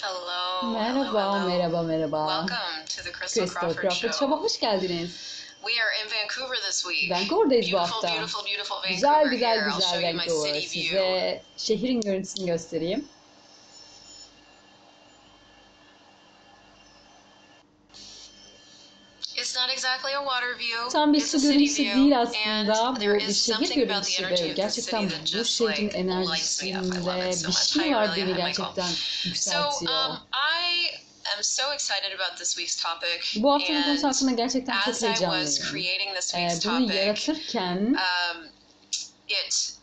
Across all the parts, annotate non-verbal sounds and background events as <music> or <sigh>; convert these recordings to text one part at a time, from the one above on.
Hello. Merhaba, hello, hello. merhaba, merhaba. Welcome to the Crystal, Crystal Crawford, Crawford Show. Show'a hoş geldiniz. We are in Vancouver this week. Vancouver'dayız bu hafta. beautiful, beautiful Vancouver Güzel güzel here. Güzel Vancouver. Size şehrin görüntüsünü göstereyim. tam bir su gölgesi değil aslında. Bu bir şehir görüntüsü ve gerçekten bu şehrin enerjisinde bir şey var beni gerçekten yükseltiyor. I'm so excited about this week's topic. Bu haftanın konusu hakkında gerçekten çok heyecanlıyım. Ee, bunu yaratırken um, it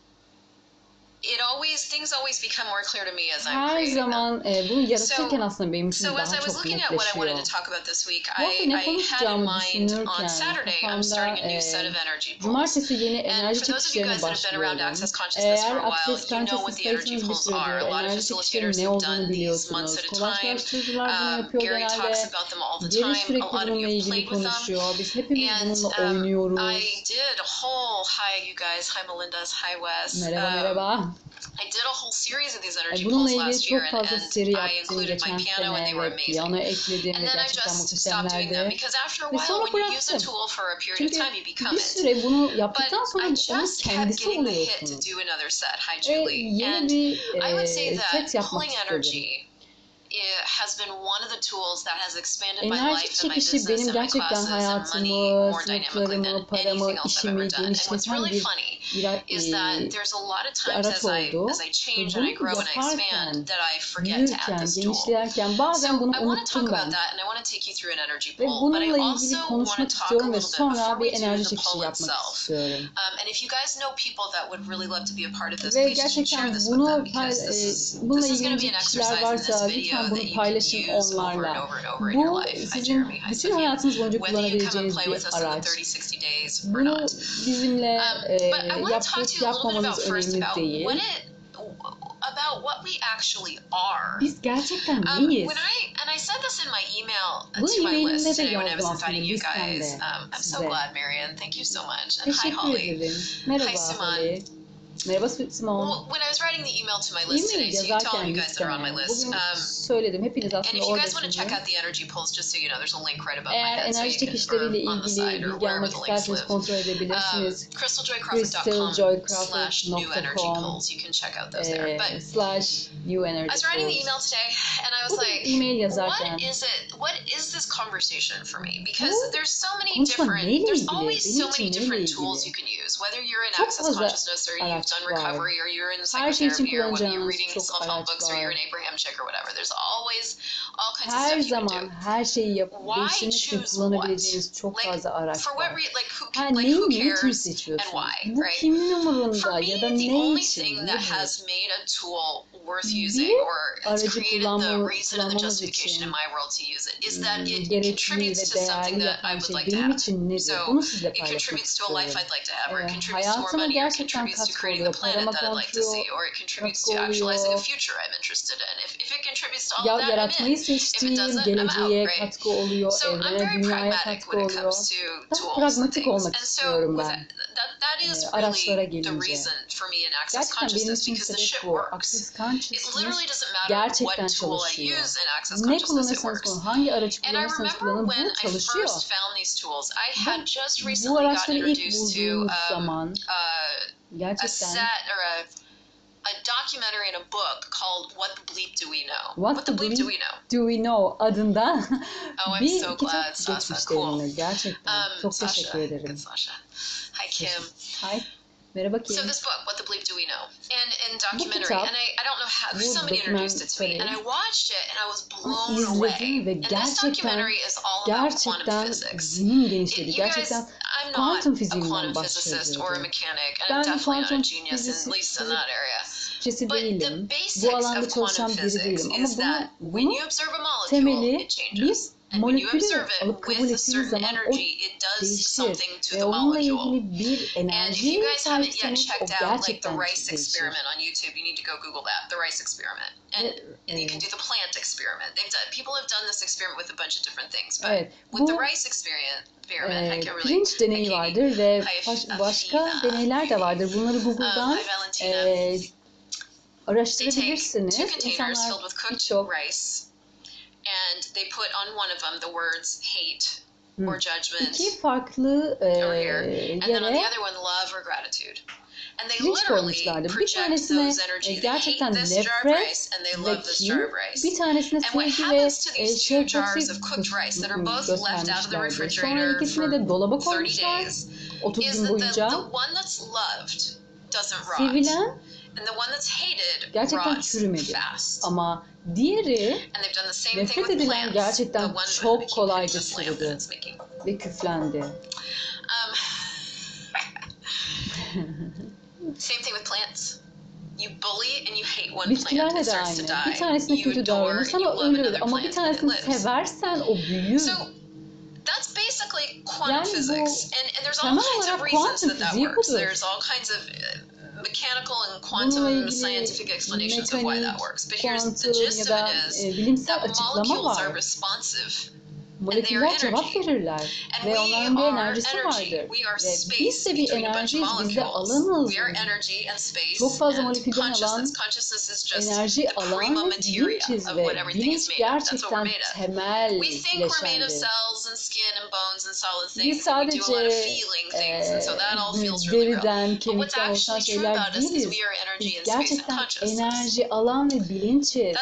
it always things always become more clear to me as I'm her zaman e, bunu yaratırken aslında benim için So as daha I was çok looking at what I wanted netleşiyor. to talk about this week, I, had in konuşacağımı mind on Saturday I'm starting a new set of energy pulls. yeni enerji for those of you çekişlerine guys that have been around başlıyorum. Access Consciousness for Eğer a while, Access you know what Consciousness the energy kayıtınız bir are. A süredir, lot of enerji çekişlerinin ne have olduğunu done these months biliyorsunuz. at a time. Kolaylaştırıcılar bunu Um, yapıyor Gary talks genelde. about them all the Geri time. A sürekli bununla ilgili with them. konuşuyor. Biz hepimiz And bununla um, oynuyoruz. I did a whole hi you guys, hi Melinda's, hi Wes. Merhaba Um, merhaba. I did a whole series of these energy Bununla last year, and, and I included my piano, and they were amazing. piyano And then I just stopped doing them because after a while, when you use a tool for a period of time, you become bir it. süre bunu But yaptıktan sonra I just kept kendisi getting the hit to oluyorsunuz. do another set. Hi, Ve Julie. yeni And bir I would say e, that set yapmak pulling istedim. energy it has been one of the tools that has expanded my life and my business benim and my classes and money more dynamically than anything else I've ever done. And what's really funny bir is that there's a lot of times as I as I change and I grow and I expand that I forget to add this tool. So I want to talk about that and I want to take you through an energy Ve pull, but I also want to talk a little bit before we do the pull itself. Um, and if you guys know people that would really love to be a part of this, please share this with them because this is this is going to be an exercise in this video that you can use over and over and over in your life. Sizin Jeremy, hi bütün Sophia. hayatınız boyunca Whether you come and play with us in the 30-60 days or not. Um, but I want to talk to you a little bit about first about what it about what we actually are. Biz gerçekten Um, neyiz? when I and I said this in my email to my list today when I was inviting you guys. Um, I'm so glad, Marian. Thank you so much. And hi, Holly. ederim. Merhaba Hi, Simon. Holly. Merhaba Simon. Well, when I was writing the email to my list today, so you tell you guys that are on my list. Um, söyledim hepiniz and if you guys want to check out the energy pulls, just so you know, there's a link right above my Eğer head, so enerji you çekişleriyle the ilgili side, or bilgi wherever almak the links isterseniz kontrol Um. CrystalJoyCrawford.com slash new energy pulls. You can check out those there. But slash new I was writing the email today, and I was like, e-mail yazarken what is it? What is this conversation for me? Because there's so many different, there's always so many different tools you can use. Whether you're in access consciousness, or araç done recovery, or you're in Her psychotherapy, or when you're reading self-help books, or you're an Abraham chick, or whatever. There's always all kinds of stuff you can do. her şeyi yap Why choose çok Like, fazla araç for what var. re- like who, Ha, like who cares? and why, right? For me, ya da the ne only için? thing that has made a tool worth using or has aracı created the reason and the justification in my world to use it is that it contributes to something that I would like to have. So it? Contributes to a life. I'd like to have, or it contributes to more money, or it contributes to creating the planet that I'd like to see, or it contributes to actualizing a future I'm interested in. If, all Ya of that, I'm yaratmayı in. It doesn't, I'm katkı oluyor, So I'm evrene, very dünyaya pragmatic katkı when it oluyor. comes to Daha tools and pragmatik olmak istiyorum ben. that, that, that is Ee, araçlara gelince. reason for me in access Gerçekten benim consciousness için because the sebep bu. works. Access It consciousness literally doesn't matter gerçekten what tool I çalışıyor. use in access Ne consciousness, it kullanırsanız works. kullanın, hangi aracı And I kullanırsanız remember kullanın when bu I çalışıyor. first found these tools, I had just Bu recently araçları ilk introduced to bulduğum um, zaman uh, a gerçekten set or a documentary and a book called What the Bleep Do We Know? What the Do Bleep Do We Know? Do We Know adında Oh, I'm so glad, Sasha. Cool. Gerçekten. Um, Çok Sasha, teşekkür ederim. Sasha. Hi, Kim. Hi. Merhaba So this book, What the Bleep Do We Know? And in documentary, and I, I don't know how, somebody introduced it to me, and I watched it and I was blown away. ve And this documentary is all about quantum physics. genişledi. You guys, I'm not a quantum physicist or a mechanic, and I'm definitely not a genius, at least in that area. Türkçesi değilim. Bu alanda çalışan biri değilim. Ama bunu, bunun temeli biz molekülü alıp kabul ettiğiniz zaman o değişir. Ve onunla ilgili bir enerji sahipseniz o gerçekten değişir. And evet. you can do the plant experiment. They've done people have done this experiment with a bunch of different things, but evet, bu, with the rice experiment, e, pirinç deneyi vardır ve baş, başka deneyler de vardır. Bunları Google'dan e, Valentina. They take araştırabilirsiniz. two containers İnsanlar filled with cooked birçok rice, and they put on one of them the words hate Hmm. or judgment, iki farklı e, Over here. and then on the other one, love or gratitude. And they literally koymuşlardı. Bir tanesine e, energy. They hate gerçekten nefret rice and they ve love this jar kin, bir tanesine And sevgi ve happens to e, şefkati jars of cooked rice that are both left out of the göstermişlerdi. Sonra ikisini de dolaba 30 koymuşlar. days 30 gün boyunca the one that's loved doesn't rot. sevilen And the one that's hated gerçekten rots çürümedi. fast. Ama diğeri And they've done the same Nefret thing with edilen plants. gerçekten one çok kolayca çürüdü. that it's making. ve küflendi. Um, same thing with plants. You bully and you hate one Bitkiler plant, it starts to die. Bir tanesine you kötü davranırsan o ölür ama bir tanesini seversen o büyür. So that's basically quantum Yani physics, and, and there's all kinds of reasons that that works. budur. There's all kinds of uh, mechanical and quantum scientific explanations of why that works. But here's the gist of it is that molecules are responsive moleküller cevap verirler ve onların bir enerjisi vardır. Ve biz de bir enerji, biz de alanız. Çok fazla molekülden alan, enerji alan bilinçiz ve bilinç gerçekten temel bileşendir. Biz sadece deriden, kemikten oluşan şeyler değiliz. Biz gerçekten enerji, alan ve bilinçiz.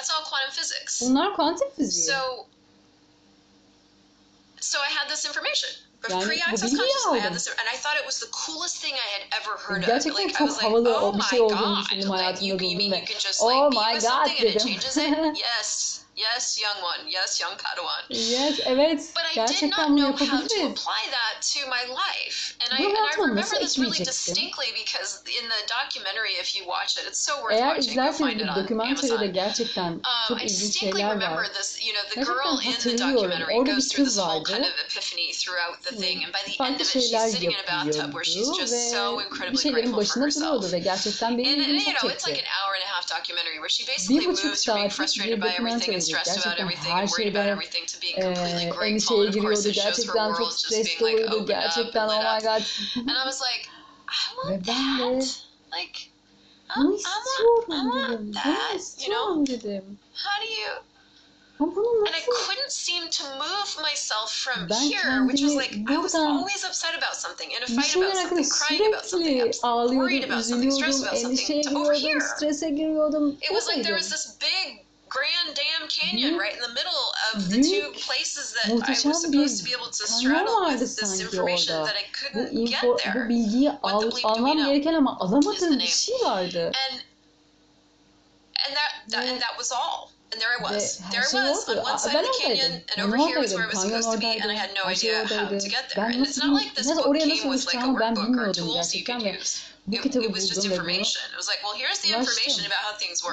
Bunlar kuantum fiziği. So I had this information. Of Yani bu pre-access consciousness, I had this, and I thought it was the coolest thing I had ever heard of. Like I was oh like, oh my god, like you, you mean you can just oh like my be with god something and it changes it? <laughs> yes, yes, young one, yes, young Padawan. yes, evet. But I did not know how to apply that to my life. And I, and I remember this really distinctly because in the documentary, if you watch it, it's so worth Eğer watching. Go izlerseniz find it on dokümenteride Amazon. gerçekten Um, çok I ilginç distinctly şeyler var. this, you know, the Gerçekten girl in the documentary Orada goes through this whole vardı. kind of epiphany throughout the thing, and by the end of it, she's sitting in a bathtub where she's just so incredibly grateful for herself. duruyordu ve gerçekten benim And, and you know, it's like an hour and a half documentary where she basically moves from being frustrated by everything stressed about Gerçekten everything her and worried about şeyden everything to being completely grateful. endişeye And of course, giriyordu. it shows her Gerçekten çok stres being like doluydu. Gerçekten oh my god. And I was like, I Ve want ben de that. Like, I, I bunu istiyorum dedim. Bunu that. You know, istiyorum dedim. how do you? And I couldn't seem to move myself from Ben here, which was like I was always upset about something, in a fight about something, crying about something, sürekli ups- worried about something, stressed about something. To over here, it was like there was this big grand damn canyon Büyük- right in the middle of the two places that I was supposed to be able to straddle with this information orada. that I couldn't info, get bu there. bilgiyi What al, the bleep do we almam gereken ama alamadığım bir şey vardı. And and that, that and that was all. And there I was. There I was on one side of the canyon, and over here was where I was supposed to be, and I had no idea how to get there. And it's not like this book came with like a workbook or tools you could use. bu kitabı it, it buldum ve like, well, Ulaştım.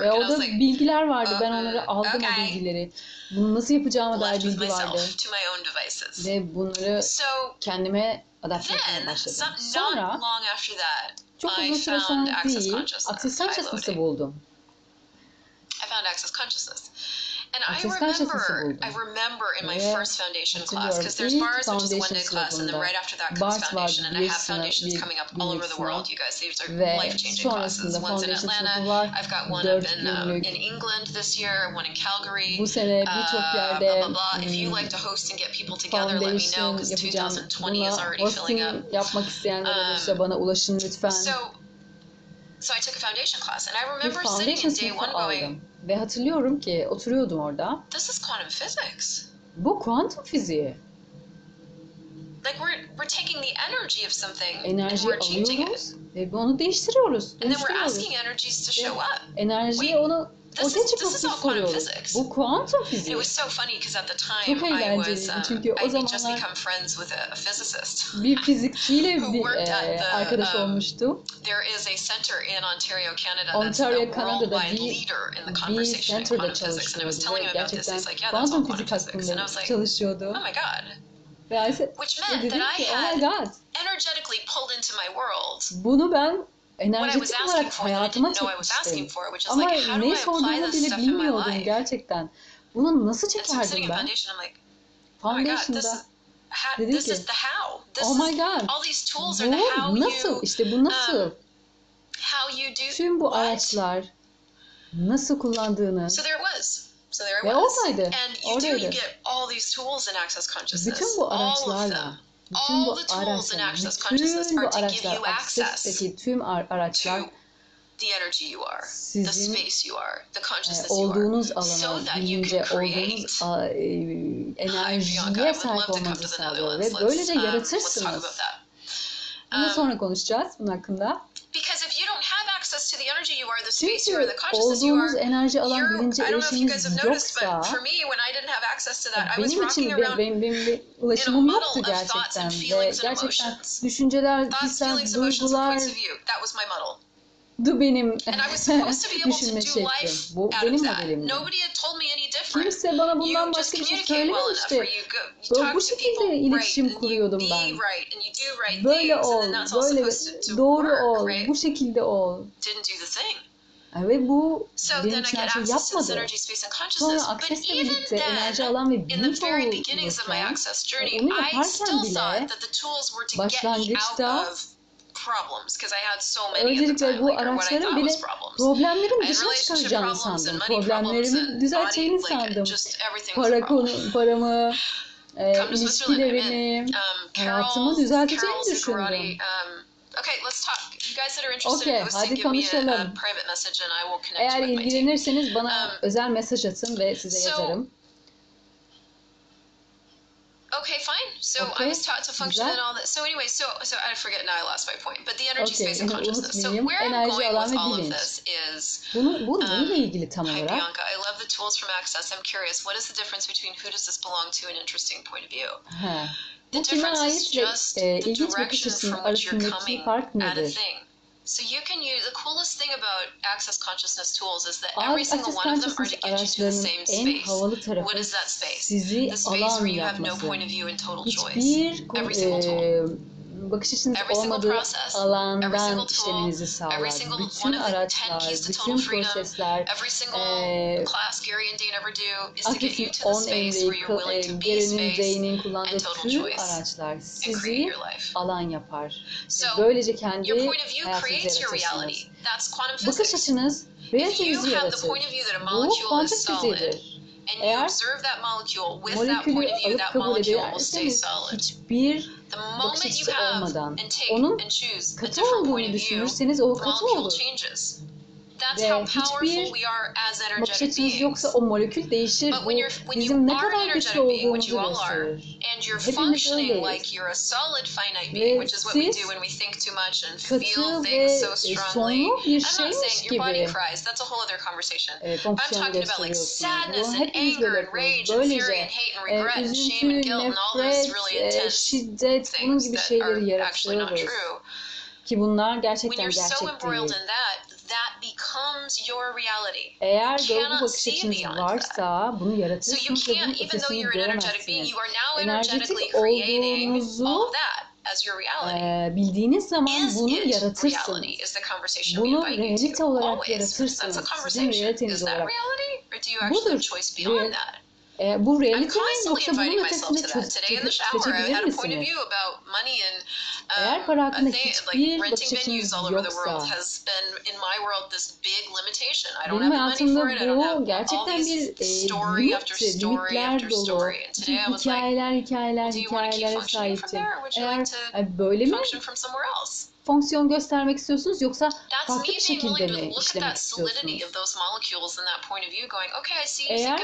Ve orada like, bilgiler vardı. Ben onları aldım okay. o bilgileri. Bunu nasıl yapacağıma dair bilgi vardı. Ve bunları so, kendime adapte etmeye başladım. Sonra çok uzun süre sonra değil, access consciousness'ı buldum. I found access consciousness. And I remember. I remember in my first foundation class, because there's bars, which is a one day foundation class, and then right after that comes foundation, and I have foundations coming up all over the world. You guys, these are life changing classes. One's in Atlanta. I've got one up in günlük. in England this year, one in Calgary. Bu sene birçok Uh, blah blah blah. If you hmm, like to host and get people together, let me know because 2020 is already filling up. Um, olursa bana ulaşın lütfen. So, so I took a foundation class, and I remember sitting in day one going. Ve hatırlıyorum ki oturuyordum orada. "This is quantum physics." Bu kuantum fiziği. Like we're we're taking the energy of something and Enerji we're changing it, alıyoruz ve onu değiştiriyoruz. and then we're asking energies to show up. Enerjiye We- onu this ortaya çıkması soruyorlar. Bu kuantum fiziği. It was so funny Çok eğlenceliydi çünkü o zamanlar <laughs> bir fizikçiyle bir e, arkadaş olmuştum. Ontario, Kanada'da bir, bir center'da çalışıyordu. Gerçekten kuantum fizik hakkında çalışıyordu. Oh my god. Ve Ayşe, Which meant oh my god. Bunu ben enerjetik olarak hayatıma çekmiştim. Ama ne sorduğumu bile bilmiyordum gerçekten. Bunu nasıl çekerdim ben? Foundation'da dedim ki, oh my god, oh bu nasıl, işte bu nasıl? Tüm bu araçlar nasıl kullandığını ve oradaydı, oradaydı. Bütün bu araçlarla bütün bu araçlar, bütün bu araçlar, aksesuardaki tüm araçlar Sizin, e, olduğunuz alana, so bilince, olduğunuz e, enerjiye sahip olmanızı sağlıyor ve böylece yaratırsınız. Bunu sonra konuşacağız bunun hakkında. Because if you don't çünkü olduğunuz enerji alan bilince erişiminiz yoksa benim için benim, benim, benim ulaşımım yoktu gerçekten ve gerçekten düşünceler, hisler, duygular du benim düşünme şeklim. Bu benim modelimdi. Kimse bana bundan başka bir şey söylememişti. Böyle bu şekilde iletişim kuruyordum ben. Böyle ol, böyle doğru ol, bu şekilde ol. Ve bu benim için her şey yapmadı. Sonra aksesle birlikte enerji alan ve bilinç olurken onu yaparken bile başlangıçta Öncelikle bu araçların bile problemlerin dışına çıkaracağını sandım. Problemlerimi düzelteceğini sandım. Para konu, paramı, e, ilişkilerimi, um, hayatımı düzelteceğini düşündüm. Um, okay, let's talk. You guys that are interested okay, in hosting, give konuşalım. me a, a private message and I will connect Eğer you with ilgilenirseniz bana um, özel mesaj atın ve size so, yazarım. Okay, fine. So I was taught to function güzel. and all that. So anyway, so so I forget now. I lost my point. But the energy, Okay, space, and consciousness. So where I'm going with all of this is, Bunu, bu Um, neyle ilgili tam hi olarak? Bianca, I love the tools from Access. I'm curious, what is the difference between who does this belong to and interesting point of view? Ha. The difference is just e, the direction from which you're coming at a thing. So you can use the coolest thing about Access Consciousness tools is that every single one of them are to get you to the same space. What is that space? sizi The space where you have no point of view and total choice. Every single tool. bakış açınız olmadığı process, alandan işlemenizi sağlar. Bütün araçlar, bütün prosesler, Akif'in 10 emri, Gary'nin, Jane'in kullandığı tüm araçlar sizi alan yapar. Böylece kendi hayatınızı yaratırsınız. Bakış açınız realitenizi yaratır. Bu kuantum fiziğidir. Eğer molekülü alıp kabul ederseniz hiçbir bakış açısı olmadan. Onun katı olduğunu düşünürseniz o katı olur ve hiçbir bakış açımız yoksa o molekül değişir. Bu bizim ne kadar güçlü olduğumuzu gösterir. Hepimiz öyleyiz. Ve siz katı ve sonlu e, bir şeymiş gibi e, fonksiyon gösteriyorsunuz. Bu hepimiz bebek Böylece e, üzüntü, nefret, e, şiddet bunun gibi şeyleri yaratıyoruz. Ki bunlar gerçekten gerçek değil becomes your reality. Eğer görgü bakış açınız varsa bunu yaratırsınız so ve bunun ötesini göremezsiniz. Energetik olduğunuzu bildiğiniz zaman bunu yaratırsınız. Bunu realite olarak yaratırsınız. Sizin realiteniz olarak. Budur. Real, e, bu realite mi yoksa bunun ötesinde çözebilir misiniz? Eğer para hakkında hiçbir bakış açınız yoksa, benim hayatımda bu gerçekten bir e, limit, limitler dolu, hikayeler, hikayeler, hikayelere sahiptim. Eğer e, böyle mi fonksiyon göstermek istiyorsunuz yoksa farklı bir şekilde mi işlemek istiyorsunuz? Eğer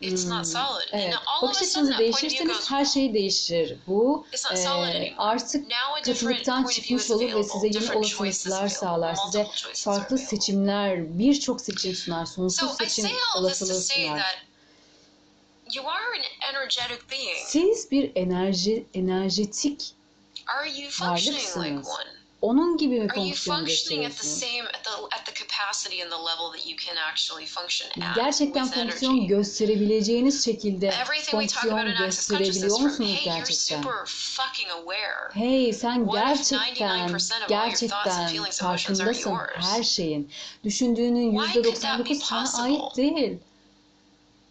It's not solid. Evet. And Bakış açınızı değiştirirseniz her şey değişir. Bu e, artık katılıktan çıkmış olur ve size yeni olasılıklar sağlar. Size farklı seçimler, birçok seçim sunar. Sonsuz seçim olasılığı sunar. Siz bir enerji enerjetik varlıksınız. Onun gibi mi fonksiyon gösteriyorsun? Gerçekten fonksiyon gösterebileceğiniz şekilde fonksiyon gösterebiliyor musunuz gerçekten? Hey sen gerçekten gerçekten farkındasın her şeyin. Düşündüğünün %99 sana ait değil.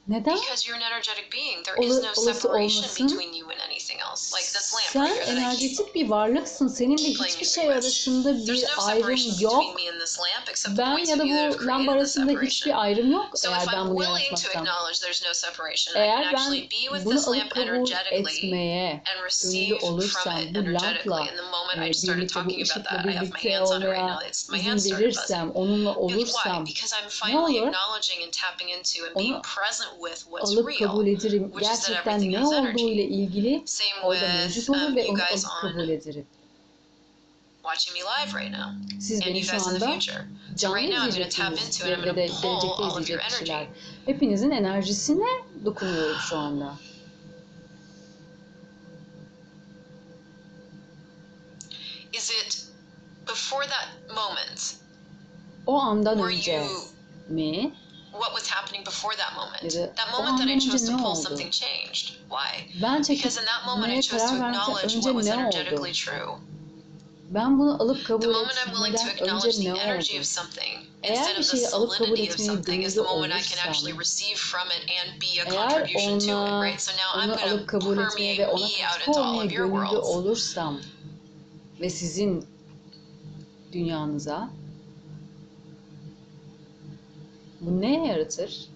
Neden? Because you're an energetic being. There Ola, is no separation between you and anything else. Like this lamp Sen right bir varlıksın. Seninle hiçbir şey arasında bir no ayrım yok. Ben ya da bu lamba arasında hiçbir ayrım yok so eğer ben bunu yapmazsam. No eğer ben bunu alıp kabul etmeye gönüllü olursam bu lampla e, birlikte bu ışıkla birlikte olmaya izin verirsem, onunla olursam ne olur? Onu alıp kabul ederim. Gerçekten ne olduğu ile ilgili orada mevcut olur ve onu alıp kabul ederim. Siz beni şu anda canlı izleyeceksiniz ve de gelecekte izleyecek kişiler. Hepinizin enerjisine dokunuyorum şu anda. Is it before that moment? O andan önce mi? what was happening before that moment. Dedi. That moment that I chose to pull something changed. Why? Ben Because in that moment I chose to acknowledge what was energetically true. Ben bunu alıp kabul etmeden önce ne oldu? Eğer bir şeyi alıp kabul etmeyi duygu olursam, eğer ona, onu alıp kabul etmeye ve ona katkı olmaya gönüllü olursam ve sizin dünyanıza bu yaratır?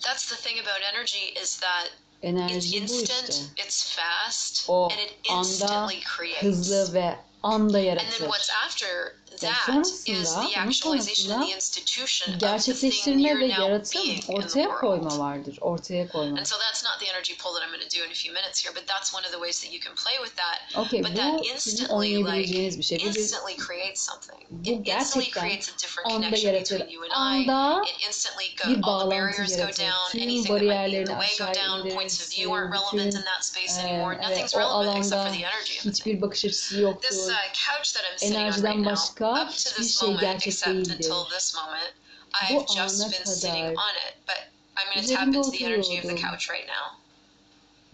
That's the thing about energy is that it's Enerji bu instant, işte. it's fast, O and it anda instantly creates. Hızlı ve anda And then what's after that sonrasında, is the actualization sonrasında the institution of the thing Gerçekleştirme you're ve now yaratım being in the ortaya world. koyma vardır. Ortaya koyma. And so that's not the energy pull that I'm going to do in a few minutes here, but that's one of the ways that you can play with that. But that instantly, like, bir şey. Bu instantly creates something. Bu It instantly gerçekten creates a different anda connection yaratır. between you and I. Anda It instantly go, bir all the bağlantı barriers go yaratır. down, Tüm anything that might be in bariyerlerini the way go aşağı down, points of view aren't relevant in that space anymore. Nothing's o relevant except for alanda the energy of the thing. hiçbir bakış açısı This yoktur. uh, couch that I'm sitting on right Enerjiden now, başka up to this moment, except until this moment, I've just been sitting on it. But I'm going to tap into the energy of the couch right now.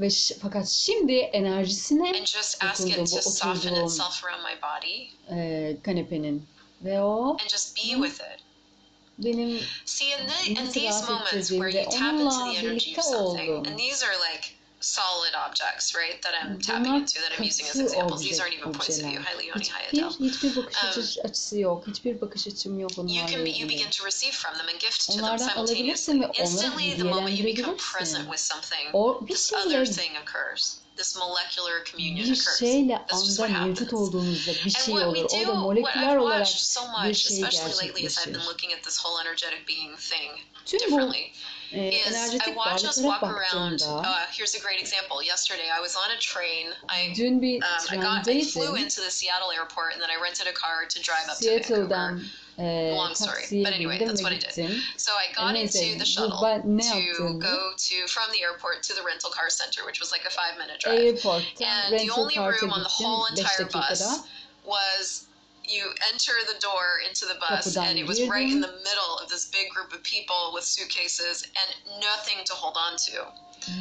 Ve fakat şimdi enerjisine and just ask it to soften itself around my body. E, kanepenin. Ve o and just be with it. benim See, in, the, in these moments where you tap into the energy of something, and these are like solid objects, right, that I'm tapping Bunlar into, that I'm using as examples. These aren't even points of view. objeler. Hi, Leonie. Hi, Hiçbir, Adele. hiçbir bakış Um, açı- açısı yok. Hiçbir bakış açım yok You can be, you begin to receive from them and gift to them simultaneously. Instantly, the moment you become present with something, O bir this şeyle other thing occurs. This molecular communion bir occurs. şeyle anda mevcut olduğunuzda bir And şey what olur. do, what moleküler I've olarak so bir much, şey especially lately as I've been gerçekleşir. looking at this whole energetic being thing Tüm bu is I watch us walk around. Uh, here's a great example. Yesterday, I was on a train. I um, I got I flew into the Seattle airport and then I rented a car to drive up to Vancouver. e, Long story, but anyway, that's what I did. So I got into the shuttle to go to from the airport to the rental car center, which was like a five minute drive. And the only room on the whole entire bus was you enter the door into the bus and it was right in the middle of this big group of people with suitcases and nothing to hold on to.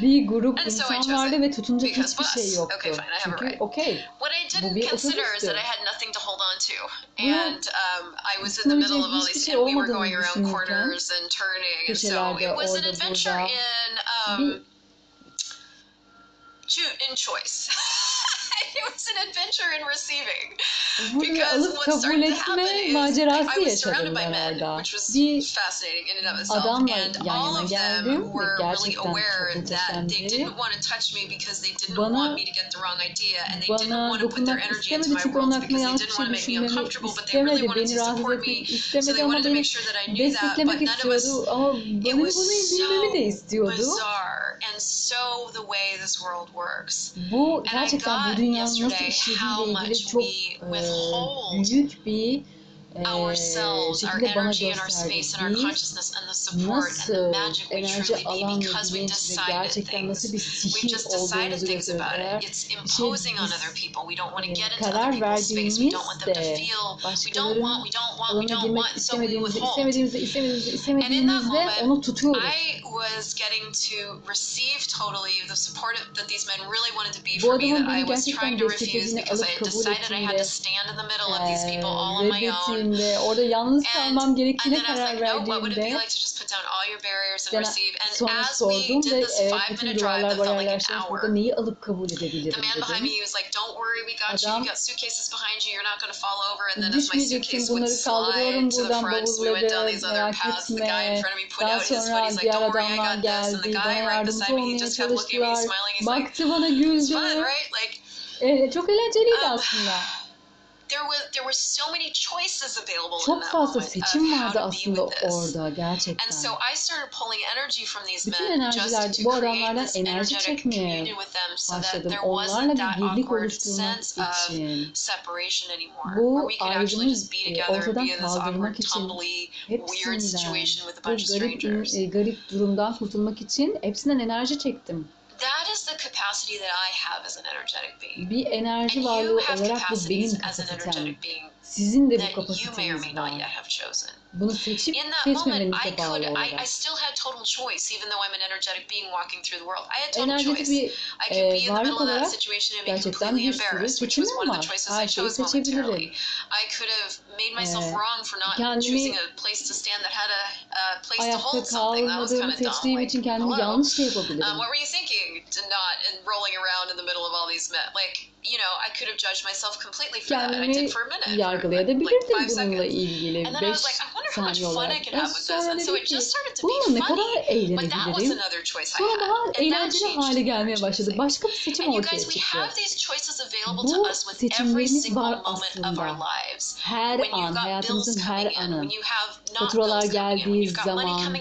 Bir grup And so I insan chose vardı it ve tutunacak hiçbir bus. şey yoktu. Okay, fine, I have a Çünkü right. okey. What I didn't consider is that I had nothing to hold on to. And um, I was in the middle of all these, şey and we were going around corners and turning. And so it was an adventure in um, in choice. <laughs> it was an adventure in receiving. Because alıp what kabul started to happen etme is macerası I was surrounded yaşadım by ben men, orada. which was Bir fascinating in and of itself. adamla And yan all yana of geldim them ve were really gerçekten aware çok that they muhteşemdi. didn't want to touch me because they didn't Bana- want me to get the wrong idea and they didn't Bana want to put their dokunmak energy into istemedi my çünkü onun aklına because they yanlış didn't bir want şey to make me düşünmemi uncomfortable, but they really istemedi. wanted Beni to rahatsız support etmek me. So istemedi they ama wanted to beni make sure that I knew that, but desteklemek none of us istiyordu. Ama was bunu so de istiyordu. bizarre and so the way this world works. Bu And I gerçekten bu got dünyanın yesterday how işlediğiyle ilgili much çok we e, withhold büyük bir ourselves, our energy and our space and our consciousness and the support and the magic we truly be because we decided things. We've just decided things about it. It's imposing on other people. We don't want to get into other people's space. We don't want them to feel. We don't want, we don't want, we don't want. So we withhold. And in that moment. I was getting to receive totally the support that these men really wanted to be for me that I was trying to refuse because I had decided I had to stand in the middle of these people all on my own. verdiğimde, orada yalnız kalmam gerektiğine karar verdiğimde yani sonra sordum ve evet bütün duvarlar bariyerlerse burada neyi alıp kabul edebilirim dedim. Adam düşmeyeceksin bunları kaldırıyorum buradan bavulları merak etme. Daha sonra diğer adamlar geldi. Bana yardımcı olmaya çalıştılar. Baktı bana güldü. Evet, çok eğlenceliydi aslında. Çok fazla seçim vardı aslında orada gerçekten. Bütün enerjiler bu adamlardan enerji çekmeye başladım. Onlarla bir birlik oluşturmak için. Bu ayrımız e, ortadan kaldırmak için hepsinden bu garip, e, garip durumdan kurtulmak için hepsinden enerji çektim. That is the capacity that I have as an energetic being. Bir enerji varlığı have olarak bu capacities benim as an kapasitem. Energetic being Sizin de bu that you may or may kapasiteniz not var. yet have chosen. Bunu seçip in that moment, I seçmemenize bağlı could, I, I olarak. still had total choice, even though I'm an energetic being walking through the world. I had total choice. bir I could be e, in the varlık middle of that olarak situation and be gerçekten completely bir sürü embarrassed, which was seçimim one of the var. choices I Her şeyi chose seçebilirim. I could have made myself wrong for not kendimi choosing a place to stand that had a, a place to Ayakta hold something. That was kind kalmadığımı of dumb. seçtiğim Like, için kendimi hello. yanlış şey Um, yapabilirim. what were you thinking to not and rolling around in the middle of all these men? Like, you know, I could have judged myself completely for that. and I Kendimi did for a minute, for like bununla ilgili And then I 5 was like, I wonder how much fun I can have with this. And so it just started to be ne kadar funny. But that was eğlenebilirim. another choice I Sonra daha had. And that eğlenceli hale gelmeye başladı. Başka bir seçim ortaya guys, we çıktı. have these choices available Bu to us with every seçimlerimiz single var moment of our aslında. lives. Her When you've an, got bills hayatımızın her anı. Faturalar geldiği zaman,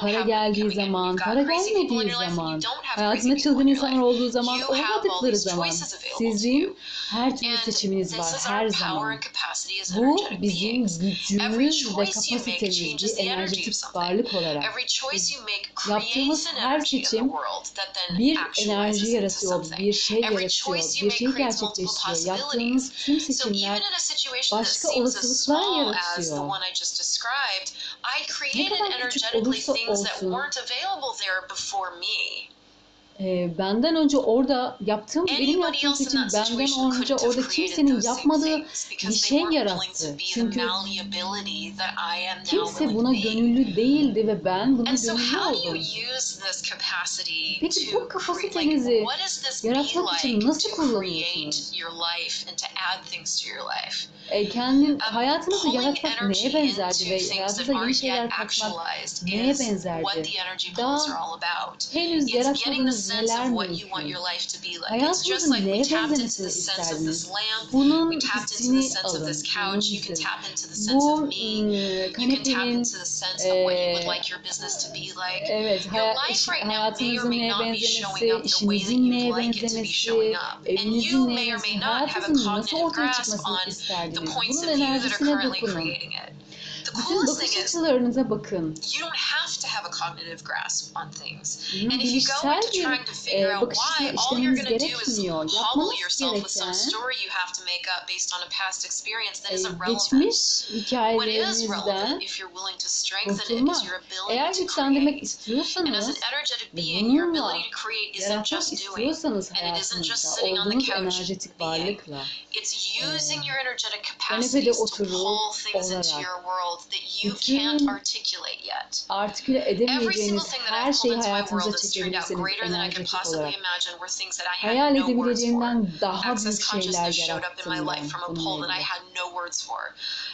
para geldiği zaman, para gelmediği zaman, hayatında çılgın insanlar olduğu zaman, olmadıkları zaman. sizin her türlü seçiminiz var her zaman. and capacity as Bu bizim gücümüz ve choice you make kapasitemiz changes bir the energy of enerjetik varlık olarak. Every choice you make Yaptığımız creates an her in the seçim world that then bir enerji yaratıyor, bir şey Every yaratıyor, choice you bir make şeyi creates multiple gerçekleştiriyor. possibilities. Yaptığımız tüm So even seçimler in a situation that başka seems as olasılıklar small as the yaratıyor. one I just described, I created kadar küçük olursa olsun. e, benden önce orada yaptığım benim yaptığım seçim benden önce orada kimsenin yapmadığı bir şey yarattı. Çünkü kimse buna gönüllü değildi ve ben buna gönüllü oldum. Peki bu kapasitenizi yaratmak için nasıl kullanıyorsunuz? E, kendin hayatınızı yaratmak neye benzerdi ve hayatınıza yeni şeyler katmak neye benzerdi? Daha henüz yaratmadığınız sense of what you want your life to be like. It's just like we tapped into the sense of this lamp. We tapped into the sense of this couch. You can tap into the sense of me. You can tap into the sense of what you would like your business to be like. Evet, Your life right now may or may not be showing up the way that you'd like it to be showing up. And you may or may not have a cognitive grasp on the points of view that are currently creating it. The Bütün coolest bakış thing is açılarınıza bakın. you don't have to have a cognitive grasp on things. And if you go bilişsel into trying to figure e, out bakış why, açısına all you're işlemeniz going to do is gerekmiyor. Yapmanız yourself with some gereken story you have to make up based on a past experience that e, isn't relevant. geçmiş What is relevant if you're willing to strengthen it is your Eğer ability to güçlendirmek create. And as istiyorsanız an energetic being, your bununla ability to create isn't yaratmak just doing. istiyorsanız And it isn't just hayatınızda sitting on the olduğunuz couch enerjetik being. varlıkla It's using your energetic capacities to oturup pull things into olarak your world world that you can't articulate yet. Artiküle edemeyeceğiniz her şeyi hayatınıza çekebilirsiniz enerji olarak. Hayal edebileceğimden daha büyük şeyler yarattım ben bununla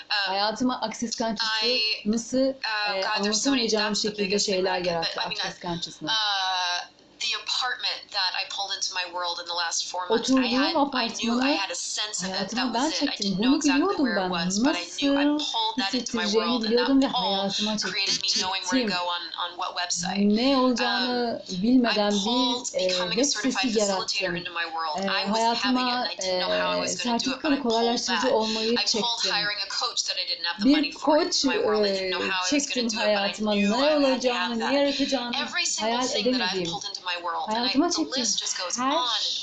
Hayatıma akses kançısı nasıl anlatamayacağım şekilde şeyler yarattı akses kançısına the apartment that I pulled into my world in the last four months, I had, I knew I had a sense of it. That ben was it. I didn't know exactly where it was, but I knew I pulled that into my world and that all created me knowing where to go on, on what website. I'm um, pulled coming sort of facilitator into my world I was having and I didn't know how I was going to Ne olacağını um, bilmeden bir e, web sitesi yarattım. E, hayatıma e, sertifikalı kolaylaştırıcı olmayı çektim. Bir koç e, çektim hayatıma ne olacağını, ne yaratacağını hayal edemediğim hayatıma çektiğim her şey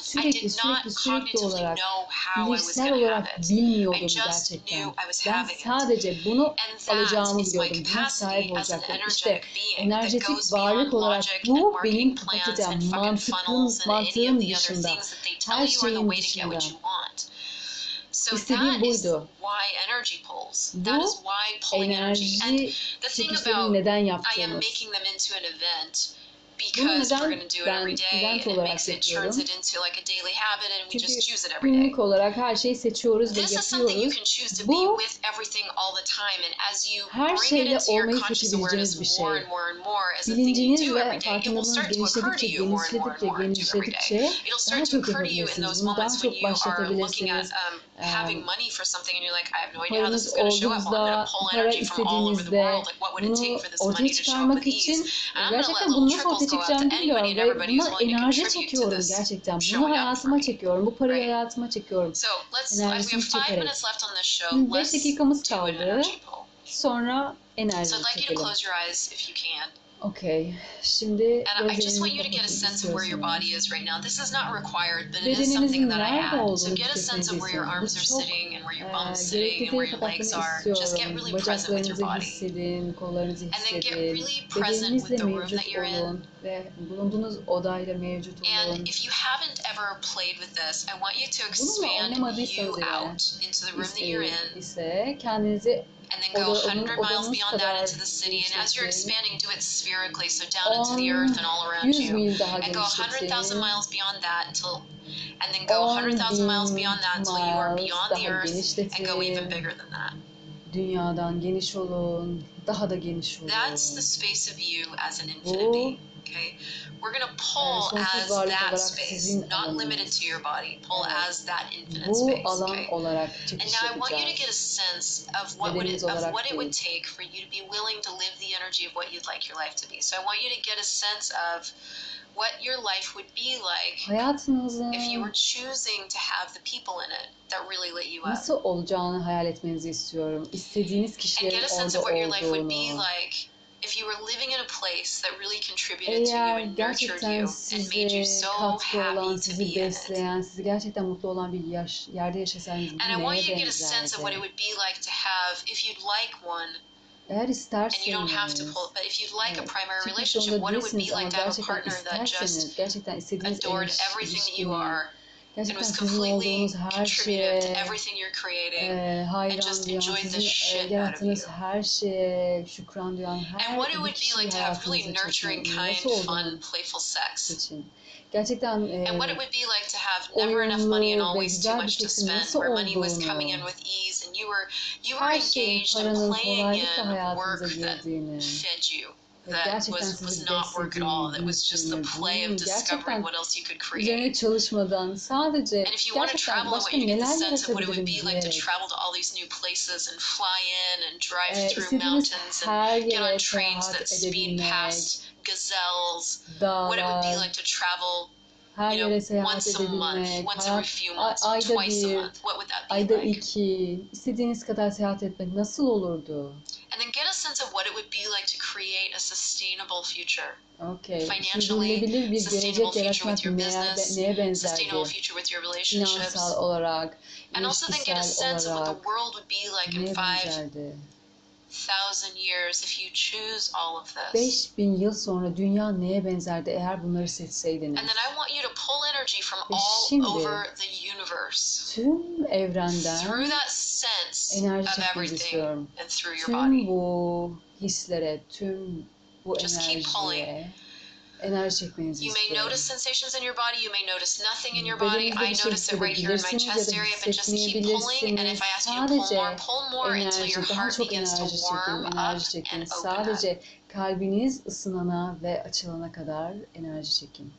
sürekli sürekli sürekli olarak bilişsel olarak bilmiyordum gerçekten. Ben sadece bunu alacağımı biliyordum. Buna sahip olacaktım. İşte enerjetik varlık olarak bu benim kapacitem, mantıkım, mantığım dışında. Her şeyin dışında. İstediğim buydu. Bu enerji çekişlerini neden yaptığımız. Making them into an event Bunu because we're going to do it every day and it makes it turns it into like a daily habit and we just choose it every day. Olarak her şeyi seçiyoruz ve This is something you yapıyoruz. can choose to be Bu with everything all the time and as you her bring it şeyle into your olmayı conscious seçebileceğiniz awareness bir şey. more and more and more as a thing you Bilinciniz do ve every day, it will farkındalığınız start to occur to genişledikçe, you more and more and genişledikçe, more every day. genişledikçe It'll daha start to çok occur to you in those yapabilirsiniz. Bunu daha moments when çok you are looking at başlatabilirsiniz. Um, um, having Em, money for something and you're like, I have no idea how this is going to show up. Well, I'm going to pull energy from all over the world. Like, what would it take for this money to show up with ease? And I'm going to let little trickles go out to anybody and ve everybody who's willing to contribute to this gerçekten. Bunu hayatıma çekiyorum. Bu parayı Right. hayatıma çekiyorum. So let's, we have Enerjisini five çekerek. minutes left on this show. Şimdi 5 Let's dakikamız kaldı. Sonra enerji So I'd like you to çekelim. close your eyes if you can. Okey. Şimdi And I just want you to get a sense of where your body is right now. This is not required, but it is something that I add. So get a sense of where your arms are sitting and where your bum's sitting gerekli and where your legs are. Just get really present with your body. hissedin, kollarınızı And then get hissedin. really present with the room that you're in. ve bulunduğunuz odayla mevcut olun. And if you haven't ever played with this, I want you to expand you out into the room that you're in ise kendinizi and then go 100 miles beyond that into the city. And as you're expanding, do it spherically, so down into the earth and all around you. and go 100,000 miles beyond that until, and then go 100,000 miles beyond that until you are beyond the earth and go even bigger than that. Dünyadan geniş olun, daha da geniş olun. That's the space of you as an infinity. Okay, we're gonna pull as that space, not limited to your body. Pull as that infinite space. Okay. And now I want you to get a sense of what would it, of what it would take for you to be willing to live the energy of what you'd like your life to be. So I want you to get a sense of what your life would be like if you were choosing to have the people in it that really lit you up. nasıl olacağını hayal etmenizi istiyorum. İstediğiniz And kişilerin get a sense of what your life would be like if you were living in a place that really contributed to you and nurtured you and made you so happy to be in it. sizi mutlu olan bir yaş, yerde yaşasanız And I want you to get a sense of what it would be like to have, if you'd like one, Eğer and you don't have to isterseniz, pull, but if you'd like a primary relationship, what it would be like to have a partner that just isterseniz, adored everything that you. are and gerçekten was completely contributive to everything you're creating. e, hayran just enjoyed the shit out of you. her şeye şükran duyan her And what it would be like to have really nurturing, kind, fun, playful sex. için. Gerçekten e, And what it would be like to have never enough money and always too much to spend, where money was coming in with ease and you were you were engaged in playing in work that fed you. That was was not work at all. That was just the play of discovering what else you could create. çalışmadan sadece And if you want to travel, I you get the sense of what it would be like to travel to all these new places and fly in and drive e, through mountains and get on trains that speed past gazelles. What it would be like to travel, her you know, yere seyahat once a month, edebilmek, once every few months, ayda twice a bir, month. What would that be ayda like? iki, istediğiniz kadar seyahat etmek nasıl olurdu? And then get a sense of what it would be like to create a sustainable future. Okay. Financially, bir sustainable future with your neye, business, neye Sustainable benzerdi? future with your relationships. Finansal olarak, And also then get a sense of what the olarak world would be like in neye five benzerdi? 5000 yıl sonra dünya neye benzerdi eğer bunları seçseydiniz? Ve şimdi tüm evrenden enerji çekmek istiyorum. Tüm bu hislere, tüm bu enerjiye enerji çekmenizi You may istiyorum. notice sensations in your body. You may notice nothing in your body. I bir şey notice it right here in my hissedebilirsiniz chest da area, but just keep pulling. And if I ask you to pull more, pull more until your daha heart çok begins to enerji çekin, warm up enerji çekin. and open up. Sadece kalbiniz ısınana ve açılana kadar enerji çekin.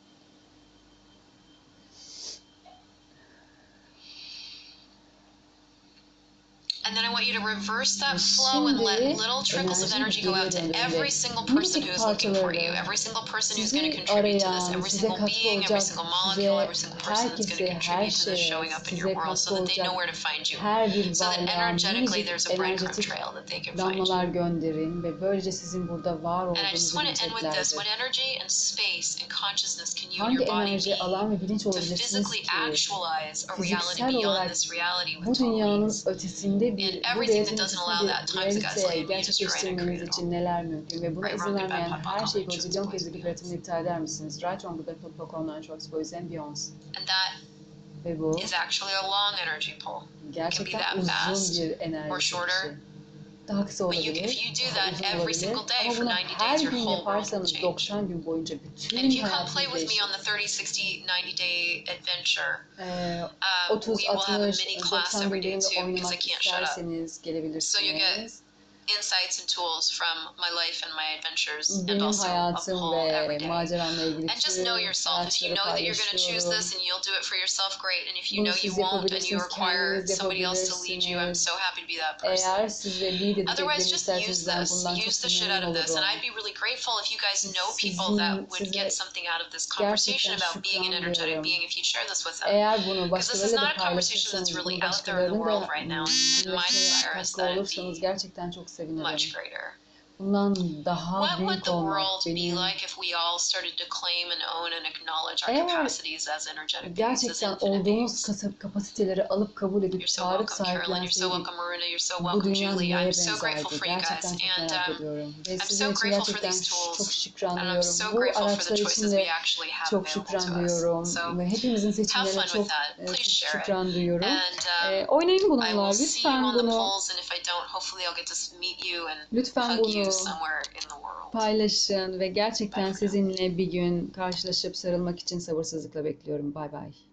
And then I want you to reverse that flow and let little trickles of energy go out to every single person who is looking for you, every single person who's going to contribute to this, every single being, every single molecule, every single person that's going to contribute to this showing up in your world so that they know where to find you. So that energetically there's a breadcrumb trail that they can find you. damlalar gönderin ve böylece sizin burada And I just want to end with this. What energy and space and consciousness can you and your body be alan ve bilinç to physically actualize a reality beyond this reality with total dünyanın ease? ötesinde bir, And everything that doesn't allow that times the realite gaslight me just write and create gerçekleştirmeniz it için neler mümkün ve buna Right, izin wrong, good, bad, vermeyen her şeyi bad, gozilyon choice, kez choice, yaratımını iptal eder misiniz? Right, wrong, good, bad, bad, online, choice, boys and beyonds. And that Ve bu is actually a long energy pull. gerçekten that uzun fast bir enerji or shorter. But you, if you do that every single day for 90 days, your whole world will change. 90 gün boyunca And if you come play with me on the 30, 60, 90 day adventure, um, 30, we will have a mini class every day too because I can't shut up. So you gelebilirsiniz. Insights and tools from my life and my adventures, and also pull ve day. And just know yourself. If you know that you're going to choose this and you'll do it for yourself, great. And if you know you won't and you require somebody else to lead you, I'm so happy to be that person. Eğer siz de lead edecek Otherwise, just use this. Use the shit out of this. And. I'd be really grateful if you guys know people that would get something out of this conversation about being an energetic being if you share this with them. Because this is not a conversation that's really out there in the world right now. And my desire is that it be much greater. bundan daha What büyük olmak benim like gerçekten olduğumuz kapasiteleri alıp kabul edip so çağırıp sahiplenseydik so bu dünya neye benzerdi? Gerçekten çok merak ediyorum. Ve sizin için gerçekten çok şükranlıyorum. Bu araçlar için de çok şükranlıyorum. Ve hepimizin seçimlerine çok e, şükran duyuyorum. E, oynayın bununla. Lütfen bunu lütfen bunu paylaşın ve gerçekten sizinle bir gün karşılaşıp sarılmak için sabırsızlıkla bekliyorum. Bay bay.